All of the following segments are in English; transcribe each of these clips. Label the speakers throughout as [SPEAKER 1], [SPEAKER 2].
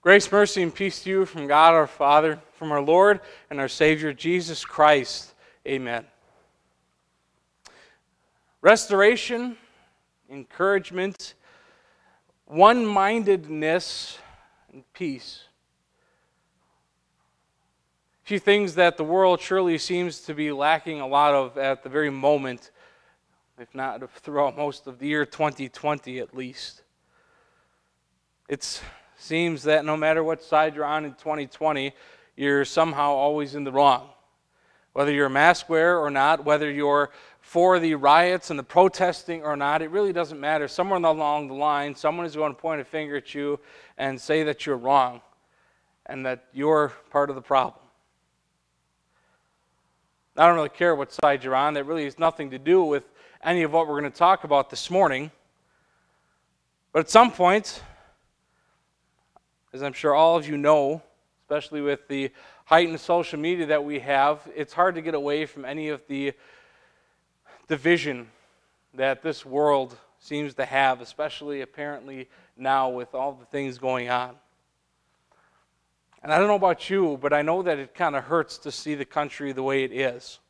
[SPEAKER 1] Grace, mercy, and peace to you from God our Father, from our Lord and our Savior Jesus Christ. Amen. Restoration, encouragement, one mindedness, and peace. A few things that the world surely seems to be lacking a lot of at the very moment, if not throughout most of the year 2020 at least. It seems that no matter what side you're on in 2020, you're somehow always in the wrong. Whether you're a mask wearer or not, whether you're for the riots and the protesting or not, it really doesn't matter. Somewhere along the line, someone is going to point a finger at you and say that you're wrong and that you're part of the problem. I don't really care what side you're on. That really has nothing to do with any of what we're going to talk about this morning. But at some point, as I'm sure all of you know, especially with the heightened social media that we have, it's hard to get away from any of the division that this world seems to have, especially apparently now with all the things going on. And I don't know about you, but I know that it kind of hurts to see the country the way it is.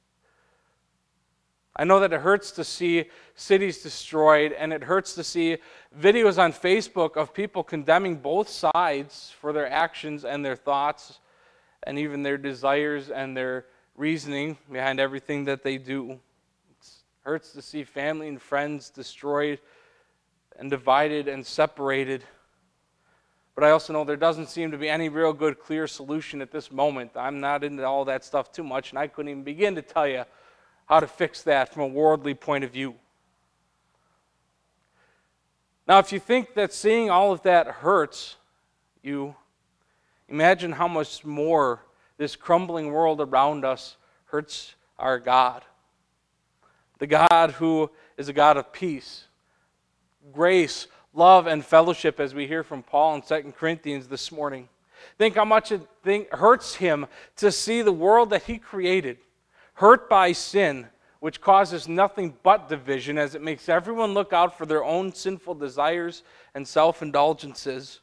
[SPEAKER 1] I know that it hurts to see cities destroyed, and it hurts to see videos on Facebook of people condemning both sides for their actions and their thoughts, and even their desires and their reasoning behind everything that they do. It hurts to see family and friends destroyed and divided and separated. But I also know there doesn't seem to be any real good, clear solution at this moment. I'm not into all that stuff too much, and I couldn't even begin to tell you how to fix that from a worldly point of view. Now, if you think that seeing all of that hurts you, imagine how much more this crumbling world around us hurts our God. The God who is a God of peace, grace, love, and fellowship, as we hear from Paul in 2 Corinthians this morning. Think how much it hurts him to see the world that he created hurt by sin, which causes nothing but division as it makes everyone look out for their own sinful desires and self indulgences.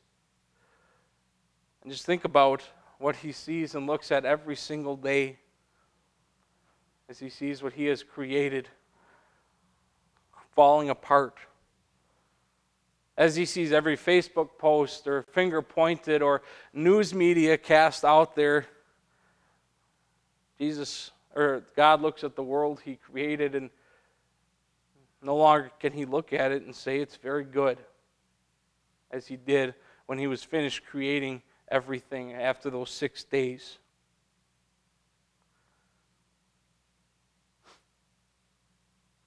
[SPEAKER 1] And just think about what he sees and looks at every single day as he sees what he has created falling apart. As he sees every Facebook post or finger pointed or news media cast out there, Jesus or God looks at the world he created and no longer can he look at it and say it's very good as he did when he was finished creating everything after those six days.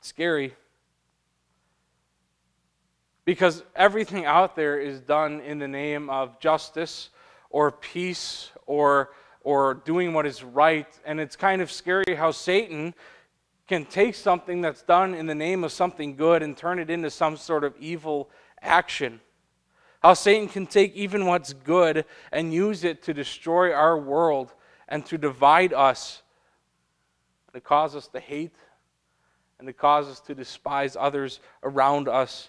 [SPEAKER 1] scary because everything out there is done in the name of justice or peace or or doing what is right. And it's kind of scary how Satan can take something that's done in the name of something good and turn it into some sort of evil action. How Satan can take even what's good and use it to destroy our world and to divide us, and to cause us to hate and to cause us to despise others around us.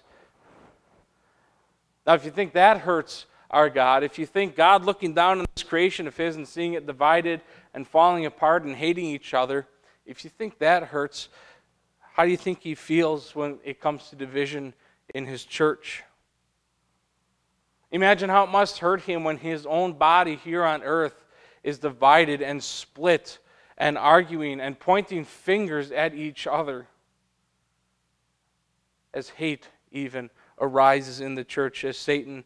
[SPEAKER 1] Now, if you think that hurts our God, if you think God looking down on this creation of His and seeing it divided and falling apart and hating each other, if you think that hurts, how do you think He feels when it comes to division in His church? Imagine how it must hurt Him when His own body here on earth is divided and split and arguing and pointing fingers at each other as hate even arises in the church, as Satan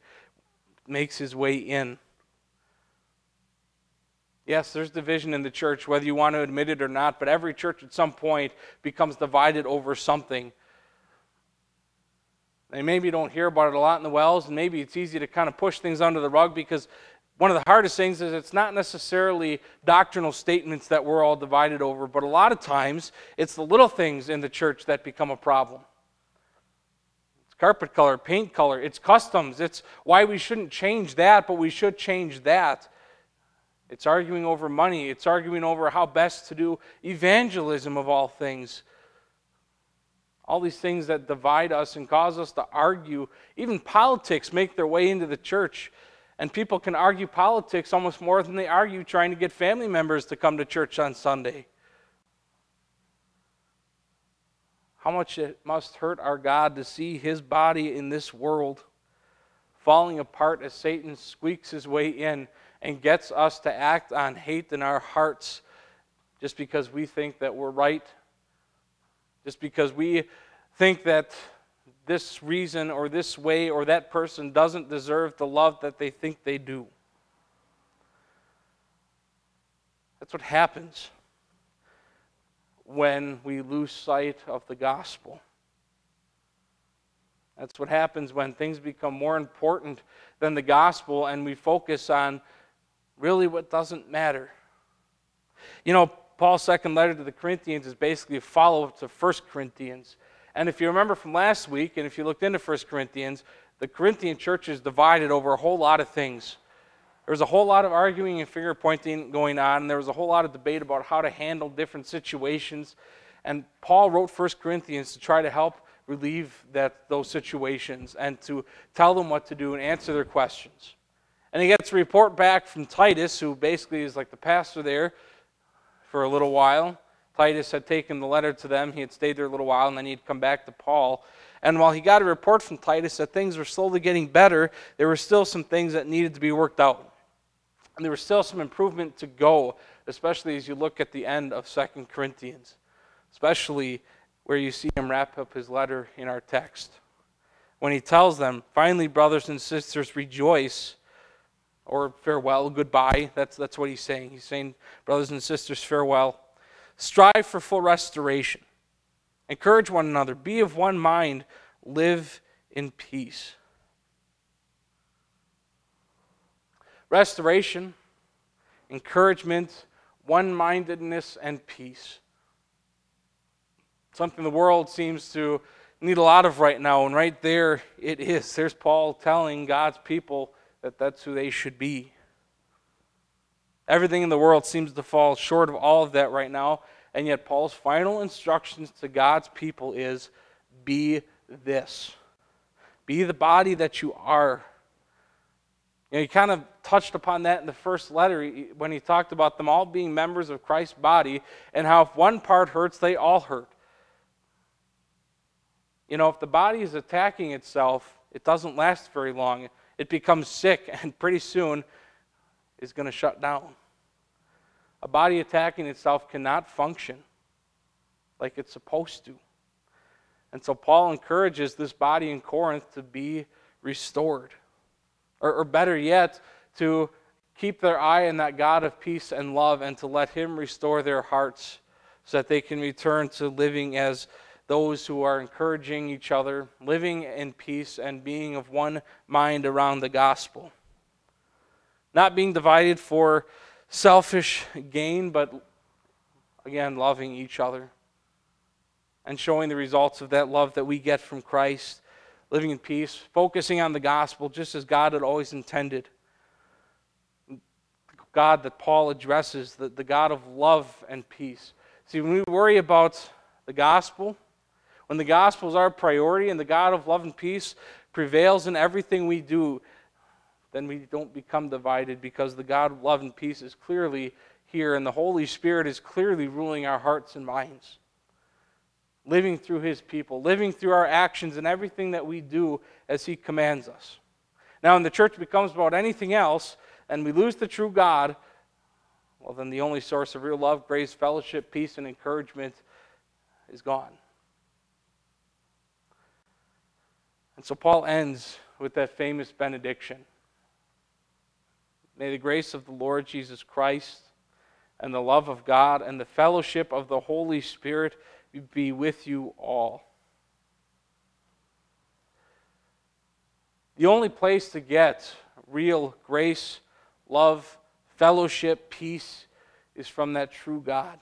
[SPEAKER 1] makes his way in. Yes, there's division in the church, whether you want to admit it or not, but every church at some point becomes divided over something. And maybe you don't hear about it a lot in the wells, and maybe it's easy to kind of push things under the rug because one of the hardest things is it's not necessarily doctrinal statements that we're all divided over, but a lot of times it's the little things in the church that become a problem carpet color, paint color, it's customs. It's why we shouldn't change that, but we should change that. It's arguing over money. It's arguing over how best to do evangelism of all things. All these things that divide us and cause us to argue. Even politics make their way into the church. And people can argue politics almost more than they argue trying to get family members to come to church on Sunday. How much it must hurt our God to see his body in this world falling apart as Satan squeaks his way in and gets us to act on hate in our hearts just because we think that we're right, just because we think that this reason or this way or that person doesn't deserve the love that they think they do. That's what happens when we lose sight of the gospel. That's what happens when things become more important than the gospel and we focus on really what doesn't matter. You know, Paul's second letter to the Corinthians is basically a follow up to 1 Corinthians. And if you remember from last week, and if you looked into 1 Corinthians, the Corinthian church is divided over a whole lot of things. There was a whole lot of arguing and finger pointing going on, and there was a whole lot of debate about how to handle different situations. And Paul wrote 1 Corinthians to try to help relieve that, those situations and to tell them what to do and answer their questions. And he gets a report back from Titus, who basically is like the pastor there for a little while. Titus had taken the letter to them. He had stayed there a little while, and then he'd come back to Paul. And while he got a report from Titus that things were slowly getting better, there were still some things that needed to be worked out. And there was still some improvement to go, especially as you look at the end of Second Corinthians, especially where you see him wrap up his letter in our text. When he tells them, finally, brothers and sisters, rejoice, or farewell, goodbye. That's, that's what he's saying. He's saying, brothers and sisters, farewell. Strive for full restoration. Encourage one another. Be of one mind. Live in peace. Restoration, encouragement, one mindedness, and peace something the world seems to need a lot of right now. And right there it is. There's Paul telling God's people that that's who they should be. Everything in the world seems to fall short of all of that right now. And yet, Paul's final instructions to God's people is be this. Be the body that you are. You know, he kind of touched upon that in the first letter when he talked about them all being members of Christ's body and how if one part hurts, they all hurt. You know, if the body is attacking itself, it doesn't last very long. It becomes sick and pretty soon is going to shut down. A body attacking itself cannot function like it's supposed to. And so Paul encourages this body in Corinth to be restored. Or, or, better yet, to keep their eye on that God of peace and love and to let Him restore their hearts so that they can return to living as those who are encouraging each other, living in peace, and being of one mind around the gospel. Not being divided for selfish gain, but again, loving each other and showing the results of that love that we get from Christ, living in peace, focusing on the gospel just as God had always intended. God that Paul addresses, the, the God of love and peace. See, when we worry about the gospel, when the gospel is our priority and the God of love and peace prevails in everything we do, then we don't become divided because the God of love and peace is clearly here and the Holy Spirit is clearly ruling our hearts and minds. Living through His people, living through our actions and everything that we do as He commands us. Now, when the church becomes about anything else and we lose the true God, well, then the only source of real love, grace, fellowship, peace, and encouragement is gone. And so Paul ends with that famous benediction May the grace of the Lord Jesus Christ and the love of God and the fellowship of the Holy Spirit be with you all. The only place to get real grace, love, fellowship, peace is from that true God.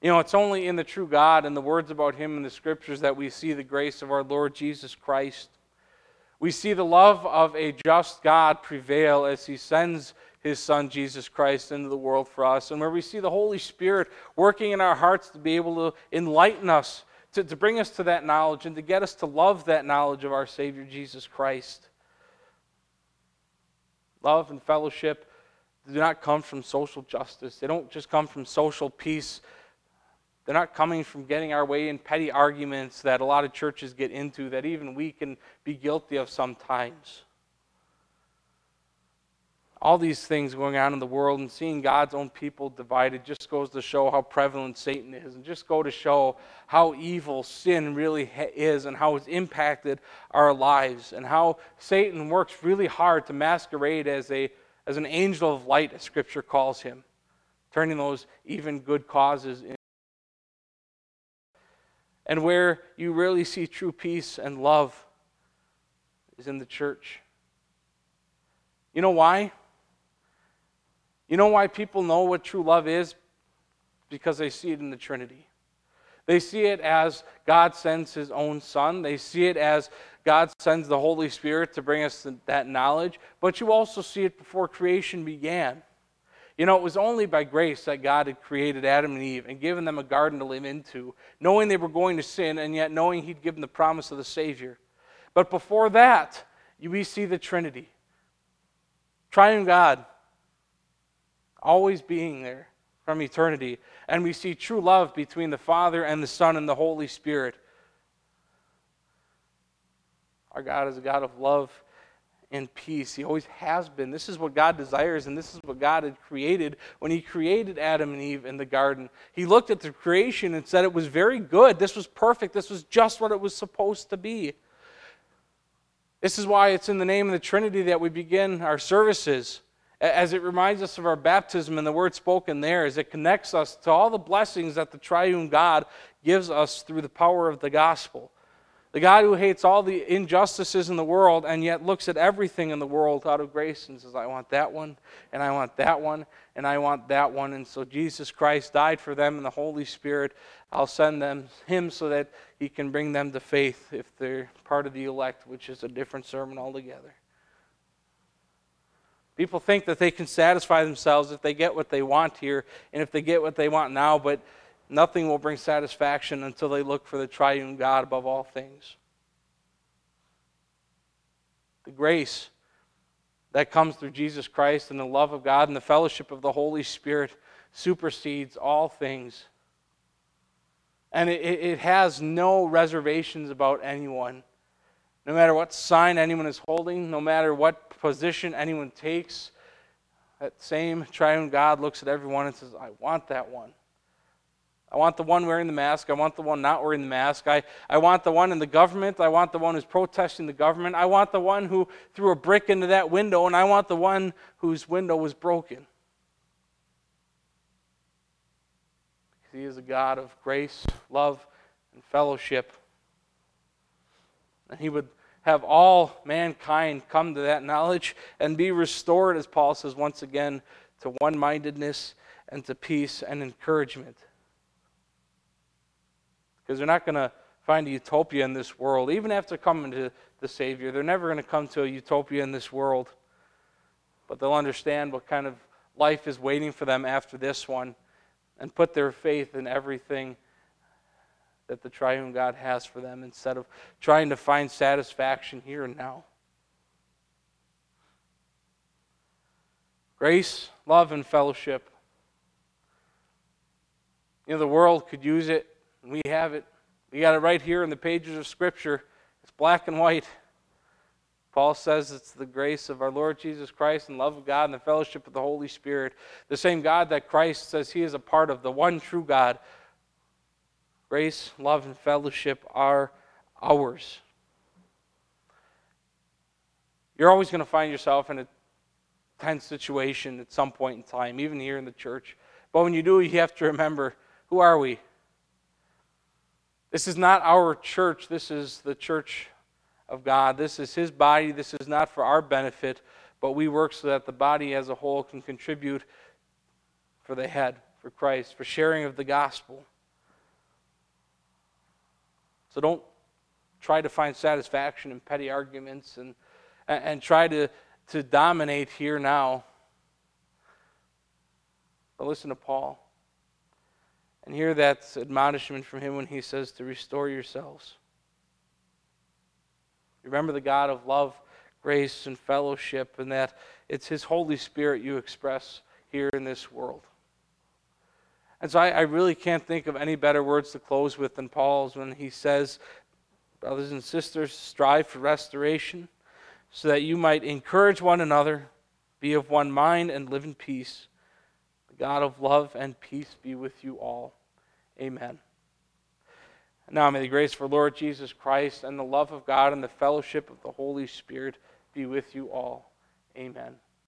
[SPEAKER 1] You know, it's only in the true God and the words about Him in the Scriptures that we see the grace of our Lord Jesus Christ. We see the love of a just God prevail as He sends His Son, Jesus Christ, into the world for us, and where we see the Holy Spirit working in our hearts to be able to enlighten us, to, to bring us to that knowledge, and to get us to love that knowledge of our Savior, Jesus Christ. love and fellowship do not come from social justice. They don't just come from social peace. They're not coming from getting our way in petty arguments that a lot of churches get into, that even we can be guilty of sometimes all these things going on in the world and seeing God's own people divided just goes to show how prevalent Satan is and just go to show how evil sin really is and how it's impacted our lives and how Satan works really hard to masquerade as a as an angel of light as scripture calls him turning those even good causes in and where you really see true peace and love is in the church. You know why? You know why people know what true love is? Because they see it in the Trinity. They see it as God sends His own Son. They see it as God sends the Holy Spirit to bring us that knowledge. But you also see it before creation began. You know, it was only by grace that God had created Adam and Eve and given them a garden to live into, knowing they were going to sin and yet knowing He'd given the promise of the Savior. But before that, we see the Trinity. Triune God, always being there from eternity. And we see true love between the Father and the Son and the Holy Spirit. Our God is a God of love and peace. He always has been. This is what God desires, and this is what God had created when He created Adam and Eve in the garden. He looked at the creation and said it was very good. This was perfect. This was just what it was supposed to be. This is why it's in the name of the Trinity that we begin our services as it reminds us of our baptism and the word spoken there, as it connects us to all the blessings that the triune God gives us through the power of the gospel. The God who hates all the injustices in the world and yet looks at everything in the world out of grace and says, I want that one, and I want that one, and I want that one. And so Jesus Christ died for them, and the Holy Spirit, I'll send them him so that he can bring them to faith if they're part of the elect, which is a different sermon altogether. People think that they can satisfy themselves if they get what they want here and if they get what they want now, but nothing will bring satisfaction until they look for the triune God above all things. The grace that comes through Jesus Christ and the love of God and the fellowship of the Holy Spirit supersedes all things. And it, it has no reservations about anyone. No matter what sign anyone is holding, no matter what position anyone takes, that same triune God looks at everyone and says, I want that one. I want the one wearing the mask. I want the one not wearing the mask. I, I want the one in the government. I want the one who's protesting the government. I want the one who threw a brick into that window, and I want the one whose window was broken. He is a God of grace, love, and fellowship. And He would have all mankind come to that knowledge and be restored, as Paul says once again, to one mindedness and to peace and encouragement. Because they're not going to find a utopia in this world. Even after coming to the Savior, they're never going to come to a utopia in this world. But they'll understand what kind of life is waiting for them after this one and put their faith in everything that the triune God has for them instead of trying to find satisfaction here and now. Grace, love, and fellowship. You know, the world could use it, and we have it. We got it right here in the pages of Scripture. It's black and white. Paul says it's the grace of our Lord Jesus Christ and love of God and the fellowship of the Holy Spirit. The same God that Christ says he is a part of, the one true God Grace, love, and fellowship are ours. You're always going to find yourself in a tense situation at some point in time, even here in the church. But when you do, you have to remember who are we? This is not our church, this is the church of God. This is His body. This is not for our benefit, but we work so that the body as a whole can contribute for the head, for Christ, for sharing of the gospel. So don't try to find satisfaction in petty arguments and, and try to, to dominate here now. But listen to Paul and hear that admonishment from him when he says to restore yourselves. Remember the God of love, grace and fellowship, and that it's His Holy Spirit you express here in this world. And so I, I, really can't think of any better words to close with than Paul's when he says, Brothers and sisters, strive for restoration so that you might encourage one another, be of one mind, and live in peace. The God of love and peace be with you all. Amen. Now may the grace of our Lord Jesus Christ and the love of God and the fellowship of the Holy Spirit be with you all. Amen.